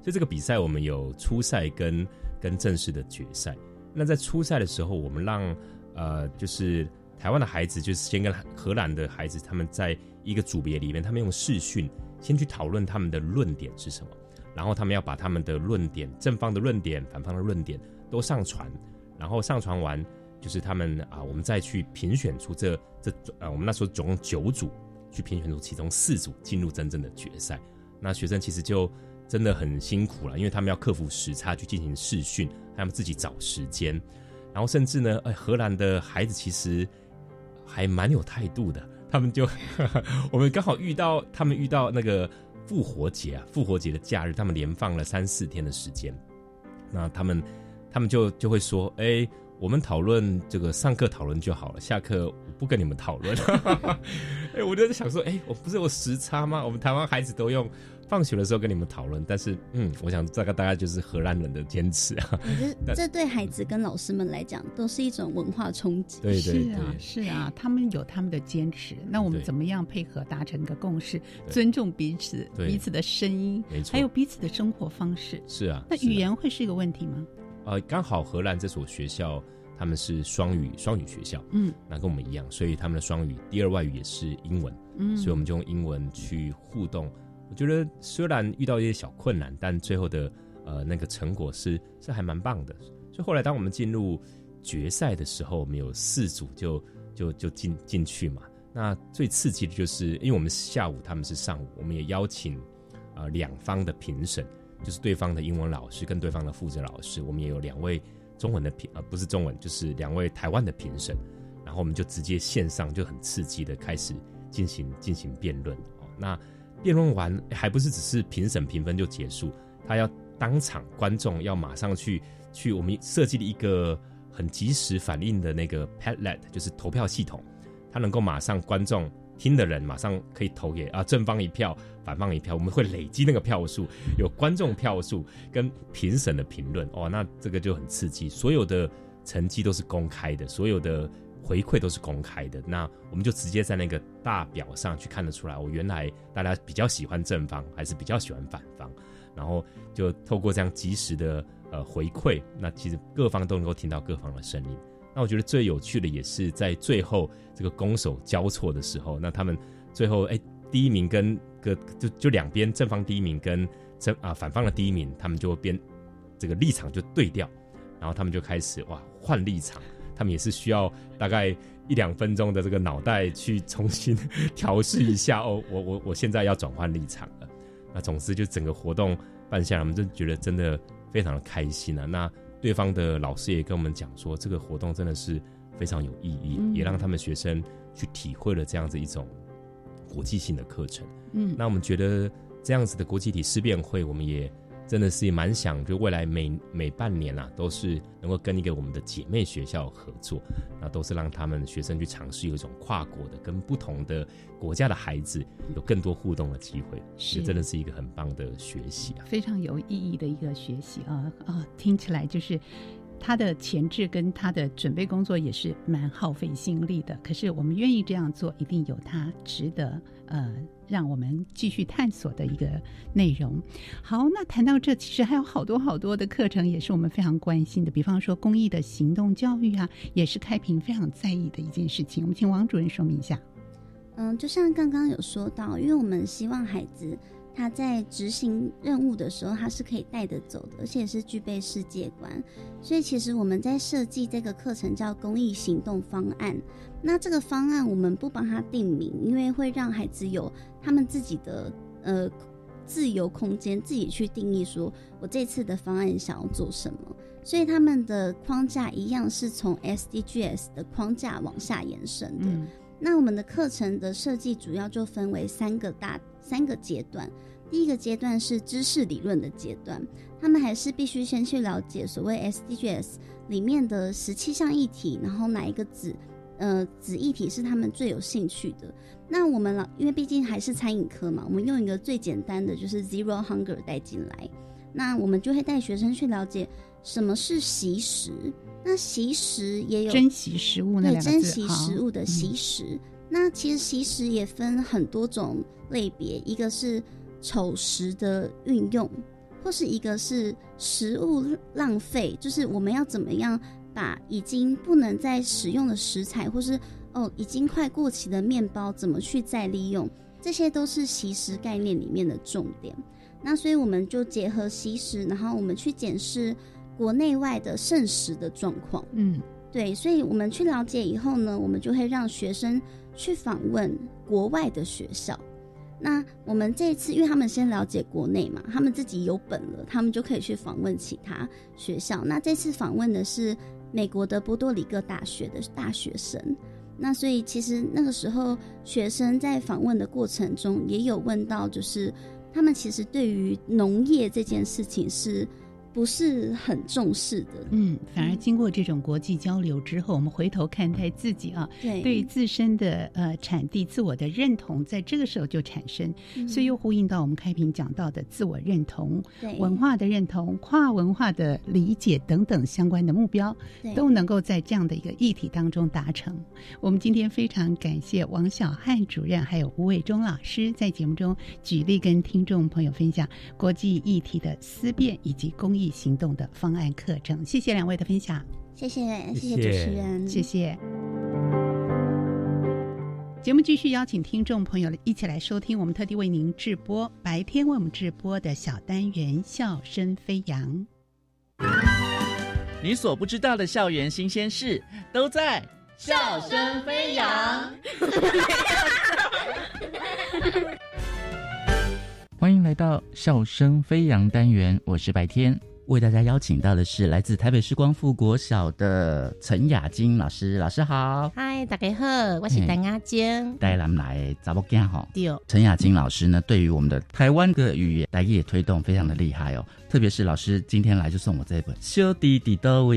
[SPEAKER 4] 所以这个比赛我们有初赛跟跟正式的决赛。那在初赛的时候，我们让呃就是台湾的孩子，就是先跟荷兰的孩子，他们在一个组别里面，他们用视讯先去讨论他们的论点是什么，然后他们要把他们的论点，正方的论点、反方的论点都上传，然后上传完，就是他们啊，我们再去评选出这这呃，我们那时候总共九组，去评选出其中四组进入真正的决赛。那学生其实就真的很辛苦了，因为他们要克服时差去进行试训，他们自己找时间，然后甚至呢，哎，荷兰的孩子其实还蛮有态度的，他们就 我们刚好遇到他们遇到那个复活节啊，复活节的假日，他们连放了三四天的时间，那他们他们就就会说，哎。我们讨论这个上课讨论就好了，下课我不跟你们讨论。哎，我就在想说，哎，我不是有时差吗？我们台湾孩子都用放学的时候跟你们讨论，但是，嗯，我想这个大概就是荷兰人的坚持啊。
[SPEAKER 3] 这这对孩子跟老师们来讲，都是一种文化冲击。
[SPEAKER 4] 对对
[SPEAKER 2] 是啊，是啊，他们有他们的坚持，那我们怎么样配合达成一个共识，尊重彼此彼此的声音
[SPEAKER 4] 没，错
[SPEAKER 2] 还有彼此的生活方式。
[SPEAKER 4] 是啊，是啊
[SPEAKER 2] 那语言会是一个问题吗？
[SPEAKER 4] 呃，刚好荷兰这所学校他们是双语双语学校，
[SPEAKER 2] 嗯，
[SPEAKER 4] 那跟我们一样，所以他们的双语第二外语也是英文，
[SPEAKER 2] 嗯
[SPEAKER 4] 所以我们就用英文去互动。我觉得虽然遇到一些小困难，但最后的呃那个成果是是还蛮棒的。所以后来当我们进入决赛的时候，我们有四组就就就进进去嘛。那最刺激的就是，因为我们下午，他们是上午，我们也邀请呃两方的评审，就是对方的英文老师跟对方的负责老师，我们也有两位中文的评呃不是中文，就是两位台湾的评审，然后我们就直接线上就很刺激的开始进行进行辩论哦。那辩论完还不是只是评审评分就结束，他要当场观众要马上去去，我们设计了一个很及时反应的那个 Padlet，就是投票系统，它能够马上观众听的人马上可以投给啊正方一票，反方一票，我们会累积那个票数，有观众票数跟评审的评论哦，那这个就很刺激，所有的成绩都是公开的，所有的回馈都是公开的，那我们就直接在那个大表上去看得出来，我、原来大家比较喜欢正方，还是比较喜欢反方，然后就透过这样及时的呃回馈，那其实各方都能够听到各方的声音。那我觉得最有趣的也是在最后这个攻守交错的时候，那他们最后哎第一名跟个就就两边正方第一名跟正啊反方的第一名，他们就变这个立场就对调，然后他们就开始哇换立场，他们也是需要大概一两分钟的这个脑袋去重新调试一下 哦，我我我现在要转换立场了。那总之就整个活动办下来，我们就觉得真的非常的开心啊。那对方的老师也跟我们讲说，这个活动真的是非常有意义，
[SPEAKER 2] 嗯
[SPEAKER 4] 也让他们学生去体会了这样子一种国际性的课程。
[SPEAKER 2] 嗯
[SPEAKER 4] 那我们觉得这样子的国际体思辨会，我们也真的是蛮想，就未来每每半年啊，都是能够跟一个我们的姐妹学校合作，那都是让他们学生去尝试有一种跨国的，跟不同的国家的孩子有更多互动的机会，
[SPEAKER 2] 是
[SPEAKER 4] 这真的是一个很棒的学习啊。
[SPEAKER 2] 非常有意义的一个学习啊啊，听起来就是他的前置跟他的准备工作也是蛮耗费心力的。可是我们愿意这样做，一定有他值得呃让我们继续探索的一个内容。好，那谈到这，其实还有好多好多的课程也是我们非常关心的，比方说公益的行动教育啊，也是开平非常在意的一件事情。我们请王主任说明一下。
[SPEAKER 3] 嗯，就像刚刚有说到，因为我们希望孩子他在执行任务的时候，他是可以带得走的，而且是具备世界观。所以其实我们在设计这个课程叫公益行动方案。那这个方案我们不帮他定名，因为会让孩子有他们自己的呃自由空间，自己去定义说我这次的方案想要做什么。所以他们的框架一样是从 SDGs 的框架往下延伸的。
[SPEAKER 2] 嗯
[SPEAKER 3] 那我们的课程的设计主要就分为三个大三个阶段。第一个阶段是知识理论的阶段，他们还是必须先去了解所谓 SDGs 里面的十七项议题，然后哪一个子呃子议题是他们最有兴趣的。那我们老因为毕竟还是餐饮科嘛，我们用一个最简单的就是 Zero Hunger 带进来，那我们就会带学生去了解什么是习食。那习食也有
[SPEAKER 2] 珍惜食物那
[SPEAKER 3] 对珍惜食物的
[SPEAKER 2] 嗯
[SPEAKER 3] 习食。那其实习食也分很多种类别，一个是丑食的运用，或是一个是食物浪费，就是我们要怎么样把已经不能再使用的食材，或是哦已经快过期的面包，怎么去再利用，这些都是习食概念里面的重点。那所以我们就结合习食，然后我们去检视国内外的剩食的状况。
[SPEAKER 2] 嗯，
[SPEAKER 3] 对，所以我们去了解以后呢，我们就会让学生去访问国外的学校。那我们这一次，因为他们先了解国内嘛，他们自己有本了，他们就可以去访问其他学校。那这次访问的是美国的波多黎各大学的大学生。那所以其实那个时候，学生在访问的过程中也有问到，就是他们其实对于农业这件事情是不是很重视的？
[SPEAKER 2] 嗯，反而经过这种国际交流之后，我们回头看待自己啊，
[SPEAKER 3] 对
[SPEAKER 2] 对于自身的呃产地自我的认同，在这个时候就产生，
[SPEAKER 3] 嗯
[SPEAKER 2] 所以又呼应到我们开屏讲到的自我认同
[SPEAKER 3] 对、
[SPEAKER 2] 文化的认同、跨文化的理解等等相关的目标
[SPEAKER 3] 对，
[SPEAKER 2] 都能够在这样的一个议题当中达成。我们今天非常感谢王小汉主任还有吴伟忠老师在节目中举例跟听众朋友分享国际议题的思辨以及公益行动的方案课程。谢谢两位的分享，
[SPEAKER 3] 谢谢谢
[SPEAKER 4] 谢
[SPEAKER 3] 谢主持人，
[SPEAKER 2] 谢谢。节目继续邀请听众朋友一起来收听我们特地为您直播白天为我们直播的小单元《笑声飞扬》。
[SPEAKER 8] 你所不知道的校园新鲜事都在《
[SPEAKER 9] 笑声飞扬》。
[SPEAKER 8] 欢迎来到《笑声飞扬》单元，我是白天。为大家邀请到的是来自台北市光复国小的陈雅晶老师，老师好。
[SPEAKER 10] 嗨，大家好，我是陈雅晶。
[SPEAKER 8] 带咱们来查某囝哈。
[SPEAKER 10] 对。
[SPEAKER 8] 陈雅晶老师呢，对于我们的台湾的语言来也推动非常的厉害哦。特别是老师今天来就送我这本《小弟弟的位》。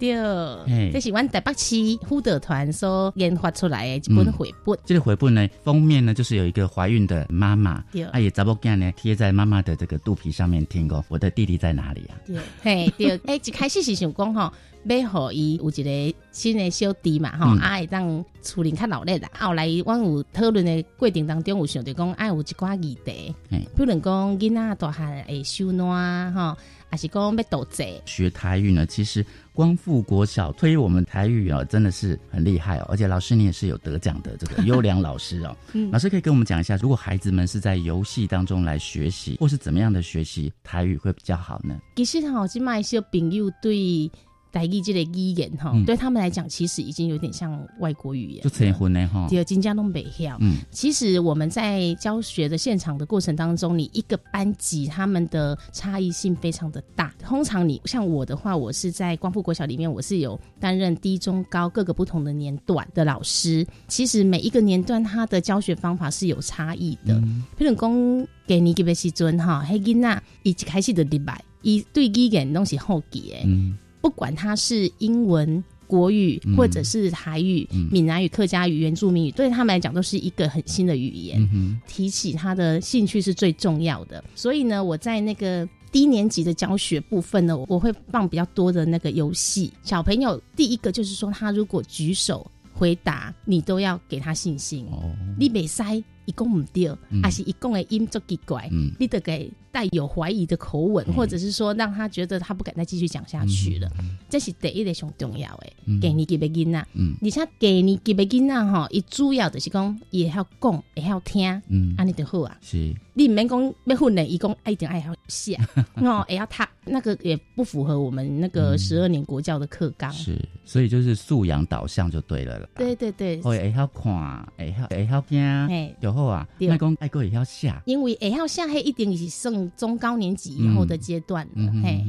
[SPEAKER 10] 对，这是阮台北市辅导团所研发出来的一本绘本。
[SPEAKER 8] 这个绘本呢，封面呢就是有一个怀孕的妈妈，
[SPEAKER 10] 对，
[SPEAKER 8] 啊也查某囝呢贴在妈妈的这个肚皮上面听过，我的弟弟在哪里啊？
[SPEAKER 10] 对，嘿，对，哎，一开始是想讲吼，要互伊有一个新的小弟嘛，吼、
[SPEAKER 8] 嗯，
[SPEAKER 10] 啊会当厝里较闹热啦。后来阮有讨论的过程当中，有想着讲，爱有一寡议题，比如讲囡仔大汉会收暖吼，还是讲要斗济。
[SPEAKER 8] 学台语呢，其实光复国小推我们台语哦，真的是很厉害哦。而且老师你也是有得奖的这个优良老师哦。
[SPEAKER 10] 嗯
[SPEAKER 8] 老师可以跟我们讲一下，如果孩子们是在游戏当中来学习，或是怎么样的学习台语会比较好呢？
[SPEAKER 10] 其实吼，即卖小朋友对台语这个语言哈，
[SPEAKER 8] 嗯
[SPEAKER 10] 对他们来讲，其实已经有点像外国语言
[SPEAKER 8] 就。成婚呢哈。
[SPEAKER 10] 第二，金家东北校。
[SPEAKER 8] 嗯
[SPEAKER 10] 其实我们在教学的现场的过程当中，你一个班级他们的差异性非常的大。通常你像我的话，我是在光复国小里面，我是有担任低、中、高各个不同的年段的老师。其实每一个年段他的教学方法是有差异的。譬如讲，给你给的时阵哈，黑囡仔伊一开始的礼拜，伊对语言东西好记的。
[SPEAKER 8] 嗯
[SPEAKER 10] 不管它是英文、国语，
[SPEAKER 8] 嗯
[SPEAKER 10] 或者是台语、
[SPEAKER 8] 嗯
[SPEAKER 10] 闽南语、客家语、原住民语，对他们来讲都是一个很新的语言。
[SPEAKER 8] 嗯
[SPEAKER 10] 提起他的兴趣是最重要的。所以呢，我在那个低年级的教学部分呢，我会放比较多的那个游戏。小朋友第一个就是说，他如果举手回答，你都要给他信心。
[SPEAKER 8] 哦，
[SPEAKER 10] 你没塞，一共唔对，
[SPEAKER 8] 嗯。
[SPEAKER 10] 还是一共的音足奇怪，
[SPEAKER 8] 嗯。
[SPEAKER 10] 你得给带有怀疑的口吻，
[SPEAKER 8] 嗯。
[SPEAKER 10] 或者是说让他觉得他不敢再继续讲下去了。这是第一个上重要的，
[SPEAKER 8] 嗯。
[SPEAKER 10] 给你给别囡仔。
[SPEAKER 8] 嗯。
[SPEAKER 10] 而且给你给别囡仔吼，伊主要就是讲，伊会晓讲，会晓听，
[SPEAKER 8] 嗯。
[SPEAKER 10] 安尼就好啊。
[SPEAKER 8] 是
[SPEAKER 10] 你唔免讲要训练，伊讲一定爱晓写，哦，会晓读，那个也不符合我们那个十二年国教的课纲。
[SPEAKER 8] 嗯是，所以就是素养导向就对了啦。
[SPEAKER 10] 对对对，
[SPEAKER 8] 会会晓看，会晓会晓听
[SPEAKER 10] 嘿
[SPEAKER 8] 就好啊。
[SPEAKER 10] 对
[SPEAKER 8] 莫讲爱个会晓写。
[SPEAKER 10] 因为会晓写，迄一定是升中高年级以后的阶段了。嘿，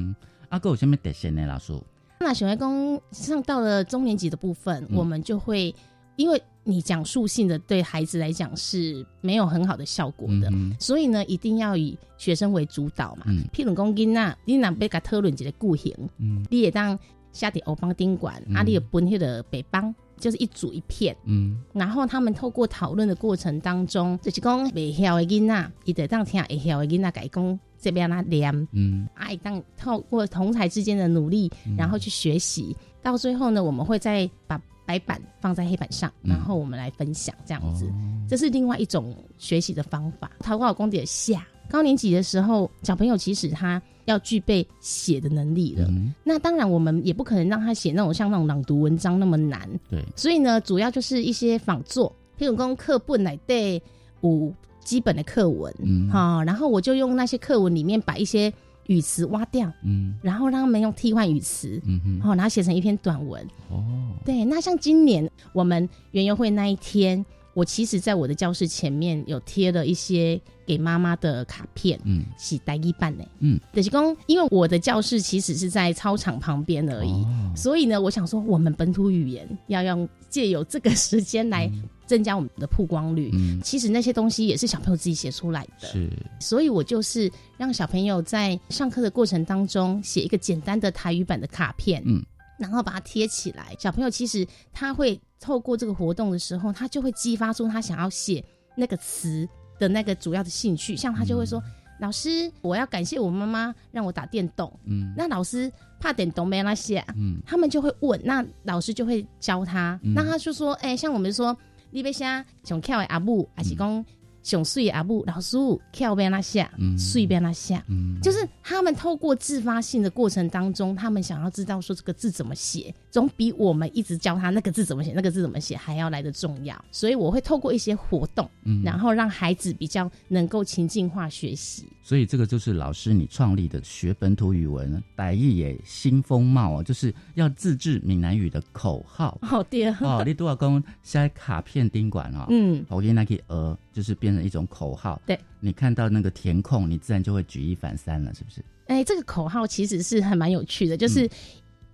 [SPEAKER 8] 啊，个有什么特色呢？老师？
[SPEAKER 10] 那小学工上到了中年级的部分，
[SPEAKER 8] 嗯
[SPEAKER 10] 我们就会因为你讲述性的对孩子来讲是没有很好的效果的，
[SPEAKER 8] 嗯
[SPEAKER 10] 所以呢，一定要以学生为主导嘛。
[SPEAKER 8] 嗯。
[SPEAKER 10] 譬如讲囡仔，你若要甲讨论一个句型，
[SPEAKER 8] 嗯。
[SPEAKER 10] 你也当下伫欧邦宾馆，
[SPEAKER 8] 嗯。
[SPEAKER 10] 啊，你也分迄个北邦，就是一组一片。
[SPEAKER 8] 嗯。
[SPEAKER 10] 然后他们透过讨论的过程当中，就是讲袂晓的囡仔，伊得当听会晓的囡仔改讲这边那念，
[SPEAKER 8] 嗯。
[SPEAKER 10] 啊当透过同才之间的努力，
[SPEAKER 8] 嗯。
[SPEAKER 10] 然后去学习，到最后呢，我们会再把白板放在黑板上，
[SPEAKER 8] 嗯。
[SPEAKER 10] 然后我们来分享这样子，
[SPEAKER 8] 哦。
[SPEAKER 10] 这是另外一种学习的方法。桃花公的下高年级的时候，小朋友其实他要具备写的能力了。
[SPEAKER 8] 嗯。
[SPEAKER 10] 那当然，我们也不可能让他写那种像那种朗读文章那么难，
[SPEAKER 8] 对，
[SPEAKER 10] 所以呢，主要就是一些仿作，譬如讲课本来对五基本的课文，
[SPEAKER 8] 嗯。
[SPEAKER 10] 好、然后我就用那些课文里面把一些语词挖掉，
[SPEAKER 8] 嗯。
[SPEAKER 10] 然后让他们用替换语词，
[SPEAKER 8] 嗯哼。
[SPEAKER 10] 好、然后写成一篇短文。
[SPEAKER 8] 哦。
[SPEAKER 10] 对，那像今年我们园游会那一天，我其实在我的教室前面有贴了一些给妈妈的卡片，
[SPEAKER 8] 嗯。
[SPEAKER 10] 是带一半呢。
[SPEAKER 8] 嗯。
[SPEAKER 10] 就是公，因为我的教室其实是在操场旁边而已，
[SPEAKER 8] 哦。
[SPEAKER 10] 所以呢，我想说，我们本土语言要用借由这个时间来增加我们的曝光率。
[SPEAKER 8] 嗯
[SPEAKER 10] 其实那些东西也是小朋友自己写出来的，
[SPEAKER 8] 是
[SPEAKER 10] 所以我就是让小朋友在上课的过程当中写一个简单的台语版的卡片，
[SPEAKER 8] 嗯
[SPEAKER 10] 然后把它贴起来。小朋友其实他会透过这个活动的时候，他就会激发出他想要写那个词的那个主要的兴趣。像他就会说：“老师，我要感谢我妈妈让我打电动。”
[SPEAKER 8] 嗯
[SPEAKER 10] 那老师怕电动没那些、啊，
[SPEAKER 8] 嗯
[SPEAKER 10] 他们就会问，那老师就会教他。
[SPEAKER 8] 嗯
[SPEAKER 10] 那他就说：“哎、像我们说，你要写上巧的阿母，还是讲上水的阿布，老师跳边那写，
[SPEAKER 8] 嗯
[SPEAKER 10] 水边那下。”
[SPEAKER 8] 嗯
[SPEAKER 10] 就是他们透过自发性的过程当中，他们想要知道说这个字怎么写，总比我们一直教他那个字怎么写、那个字怎么写还要来的重要。所以我会透过一些活动，
[SPEAKER 8] 嗯
[SPEAKER 10] 然后让孩子比较能够情境化学习。
[SPEAKER 8] 所以这个就是老师你创立的学本土语文百亿也新风貌哦，就是要自制闽南语的口号。
[SPEAKER 10] 哦，对啊，
[SPEAKER 8] 哦，你多少公现在卡片宾馆哦，
[SPEAKER 10] 嗯
[SPEAKER 8] 我给你那个呃，就是变成一种口号。
[SPEAKER 10] 对，
[SPEAKER 8] 你看到那个填空，你自然就会举一反三了，是不是？
[SPEAKER 10] 哎，这个口号其实是还蛮有趣的，就是。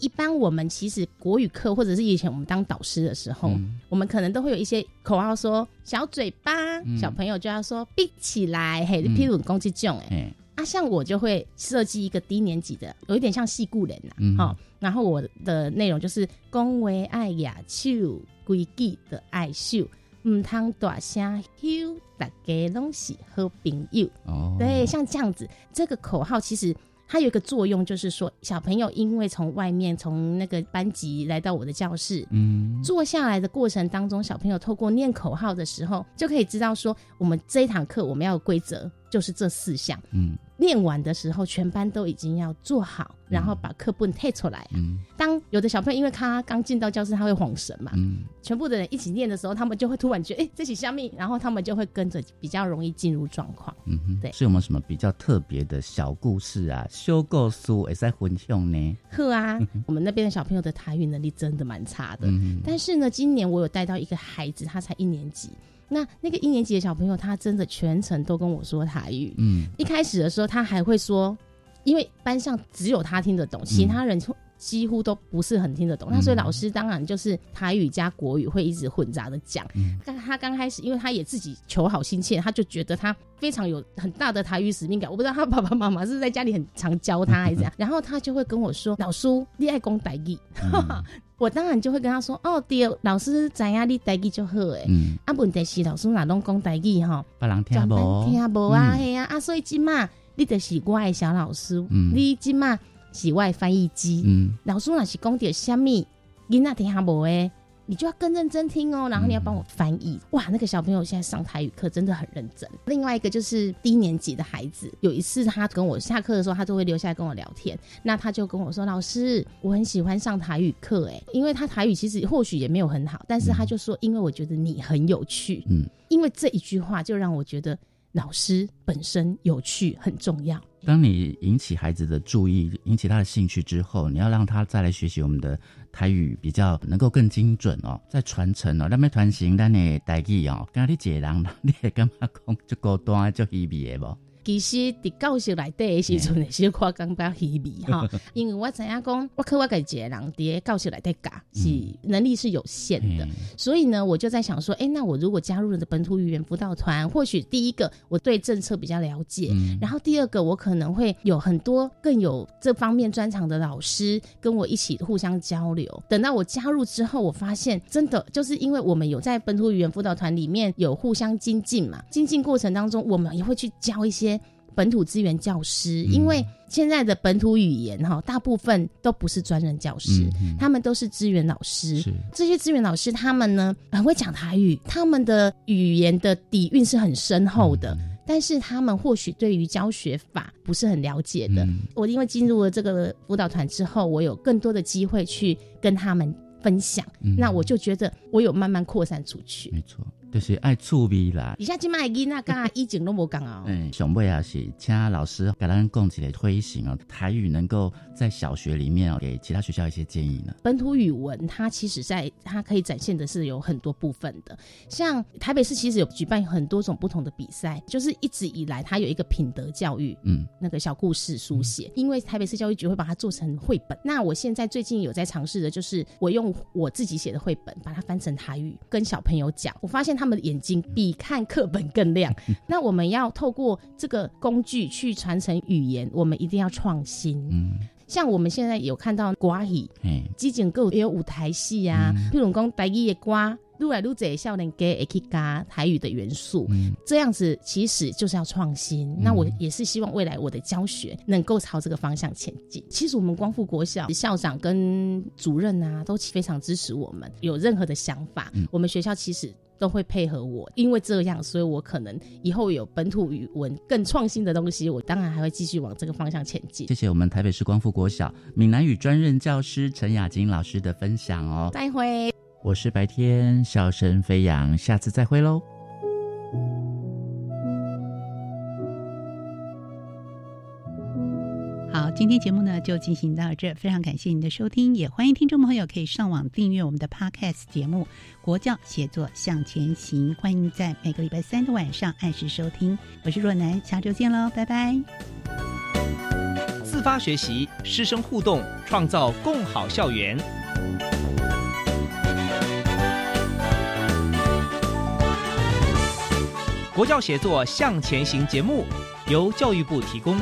[SPEAKER 10] 一般我们其实国语课或者是以前我们当导师的时候，
[SPEAKER 8] 嗯。
[SPEAKER 10] 我们可能都会有一些口号说小嘴巴，
[SPEAKER 8] 嗯。
[SPEAKER 10] 小朋友就要说闭起来，嘿，
[SPEAKER 8] 嗯。
[SPEAKER 10] 譬如攻击这种，哎、
[SPEAKER 8] 哎，
[SPEAKER 10] 啊，像我就会设计一个低年级的，有一点像戏故人呐、
[SPEAKER 8] 嗯。
[SPEAKER 10] 好、然后我的内容就是恭维爱雅秀，规矩的爱秀，唔通大声吼，大家拢是好朋友。
[SPEAKER 8] 哦，
[SPEAKER 10] 对，像这样子，这个口号其实它有一个作用，就是说小朋友因为从外面从那个班级来到我的教室，
[SPEAKER 8] 嗯
[SPEAKER 10] 坐下来的过程当中，小朋友透过念口号的时候，就可以知道说，我们这一堂课我们要有规则就是这四项。
[SPEAKER 8] 嗯
[SPEAKER 10] 念完的时候，全班都已经要做好，然后把课本退出来。
[SPEAKER 8] 嗯，
[SPEAKER 10] 当有的小朋友因为他刚进到教室，他会晃神嘛，
[SPEAKER 8] 嗯，
[SPEAKER 10] 全部的人一起念的时候，他们就会突然觉得，哎，这起香蜜，然后他们就会跟着比较容易进入状况。
[SPEAKER 8] 嗯哼，
[SPEAKER 10] 对，
[SPEAKER 8] 是有没有什么比较特别的小故事啊？修构书也在分享呢？
[SPEAKER 10] 呵啊，我们那边的小朋友的台语能力真的蛮差的，
[SPEAKER 8] 嗯
[SPEAKER 10] 但是呢，今年我有带到一个孩子，他才一年级。那那个一年级的小朋友，他真的全程都跟我说台语。
[SPEAKER 8] 嗯，
[SPEAKER 10] 一开始的时候，他还会说，因为班上只有他听得懂，其他人几乎都不是很听得懂。那所以老师当然就是台语加国语会一直混杂的讲。但他刚开始，因为他也自己求好心切，他就觉得他非常有很大的台语使命感。我不知道他爸爸妈妈是在家里很常教他还是怎样，然后他就会跟我说：“老叔，你爱讲台语。” 我当然就会跟他说：“哦，对，老师知影你台语就好诶。
[SPEAKER 8] 嗯，
[SPEAKER 10] 啊，问题是老师哪拢讲台语吼，
[SPEAKER 8] 别人听无，
[SPEAKER 10] 听无啊，嘿啊，啊，所以今嘛，你就是我的小老师，
[SPEAKER 8] 嗯
[SPEAKER 10] 你今嘛是我的翻译机，
[SPEAKER 8] 嗯，
[SPEAKER 10] 老师若是讲点虾米，囡仔听无诶。你就要更认真听哦，然后你要帮我翻译。哇，那个小朋友现在上台语课真的很认真。另外一个就是低年级的孩子，有一次他跟我下课的时候，他都会留下来跟我聊天。那他就跟我说：“老师，我很喜欢上台语课，诶，因为他台语其实或许也没有很好，但是他就说，因为我觉得你很有趣。
[SPEAKER 8] 嗯，
[SPEAKER 10] 因为这一句话就让我觉得老师本身有趣很重要。
[SPEAKER 8] 当你引起孩子的注意，引起他的兴趣之后，你要让他再来学习我们的台语，比较能够更精准哦，在传承哦，那么传承咱的台语哦。刚你一个人，你会感觉讲就孤单、就稀微的无？
[SPEAKER 10] 其实伫教室内底的时阵，是我感觉稀微哈，因为我知影讲，我靠我一个人伫教室内底教，是能力是有限的，所以呢，我就在想说，哎，那我如果加入了本土语言辅导团，或许第一个我对政策比较了解，然后第二个我可能会有很多更有这方面专长的老师跟我一起互相交流。等到我加入之后，我发现真的就是因为我们有在本土语言辅导团里面有互相精进嘛，精进过程当中，我们也会去教一些。本土资源教师，因为现在的本土语言哈，大部分都不是专任教师，他们都是资源老师。这些资源老师，他们呢很会讲台语，他们的语言的底蕴是很深厚的，但是他们或许对于教学法不是很了解的。我因为进入了这个辅导团之后，我有更多的机会去跟他们分享，那我就觉得我有慢慢扩散出去。
[SPEAKER 8] 没错。就是爱趣味啦。
[SPEAKER 10] 以下今麦囡仔甲以前都无讲哦。
[SPEAKER 8] 嗯，上尾也是请老师给咱讲起来推行哦，台语能够在小学里面哦，给其他学校一些建议呢。
[SPEAKER 10] 本土语文它其实在它可以展现的是有很多部分的，像台北市其实有举办很多种不同的比赛，就是一直以来它有一个品德教育，
[SPEAKER 8] 嗯，
[SPEAKER 10] 那个小故事书写，因为台北市教育局会把它做成绘本。那我现在最近有在尝试的就是我用我自己写的绘本把它翻成台语，跟小朋友讲，我发现。他们的眼睛比看课本更亮。那我们要透过这个工具去传承语言，我们一定要创新。
[SPEAKER 8] 嗯，
[SPEAKER 10] 像我们现在有看到瓜语，
[SPEAKER 8] 嗯，
[SPEAKER 10] 基景构也有舞台戏啊，譬如讲台语的瓜，愈来愈多少年给可以加台语的元素。
[SPEAKER 8] 嗯，
[SPEAKER 10] 这样子其实就是要创新。那我也是希望未来我的教学能够朝这个方向前进。其实我们光复国小校长跟主任啊，都非常支持我们。有任何的想法，我们学校其实。都会配合我，因为这样，所以我可能以后有本土语文更创新的东西，我当然还会继续往这个方向前进。
[SPEAKER 8] 谢谢我们台北市光复国小闽南语专任教师陈雅晶老师的分享哦。
[SPEAKER 10] 再会，
[SPEAKER 8] 我是白天笑声飞扬，下次再会喽。
[SPEAKER 2] 好，今天节目呢就进行到这，非常感谢您的收听，也欢迎听众朋友可以上网订阅我们的 Podcast 节目《国教写作向前行》，欢迎在每个礼拜三的晚上按时收听。我是若楠，下周见喽，拜拜。
[SPEAKER 1] 自发学习，师生互动，创造共好校园。国教协作向前行节目由教育部提供。